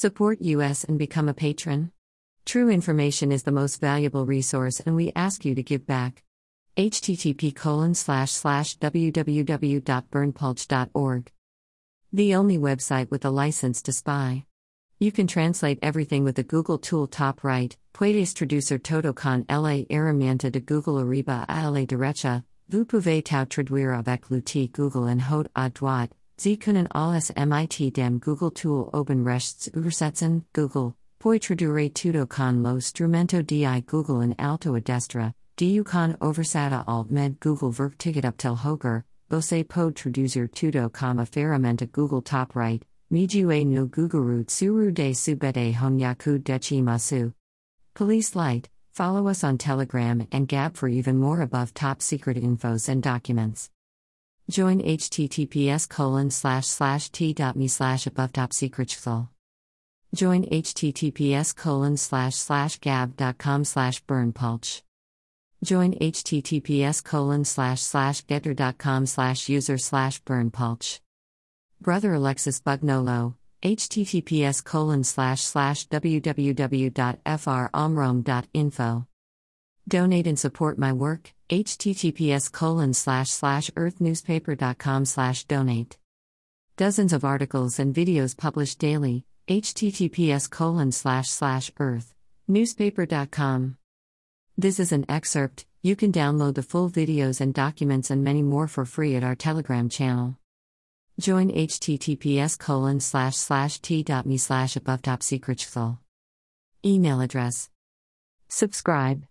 Support us and become a patron. True information is the most valuable resource and we ask you to give back. http colon slash slash www.berndpulch.org. The only website with a license to spy. You can translate everything with the Google tool top right. Puedes traducir todo con la herramienta de Google arriba a la derecha. Vous pouvez tout traduire avec l'outil Google en haut à droite. Sie können alles mit dem Google Tool oben rechts übersetzen. Google. Poi tradurre tutto con lo strumento di Google in alto a destra. Du con oversata alt med Google verktyget upp till höger. Você pode traduzir tutto com a ferramenta Google top right. Mijue no Guguru Tsuru de Subete Honyaku Dechi Masu. Police Light, follow us on Telegram and Gab for even more above top secret infos and documents. Join https colon slash slash t.me slash above top secret Join https colon slash slash gab.com slash berndpulch. Join https colon slash slash gettr.com slash user slash berndpulch. Brother Alexis Bugnolo, https colon slash slash www.fromrome.info. Donate and support my work, https colon slash slash earthnewspaper.com slash donate. Dozens of articles and videos published daily, https colon slash slash earth newspaper.com. This is an excerpt, you can download the full videos and documents and many more for free at our Telegram channel. Join https colon slash slash t.me slash above top secret Email address. Subscribe.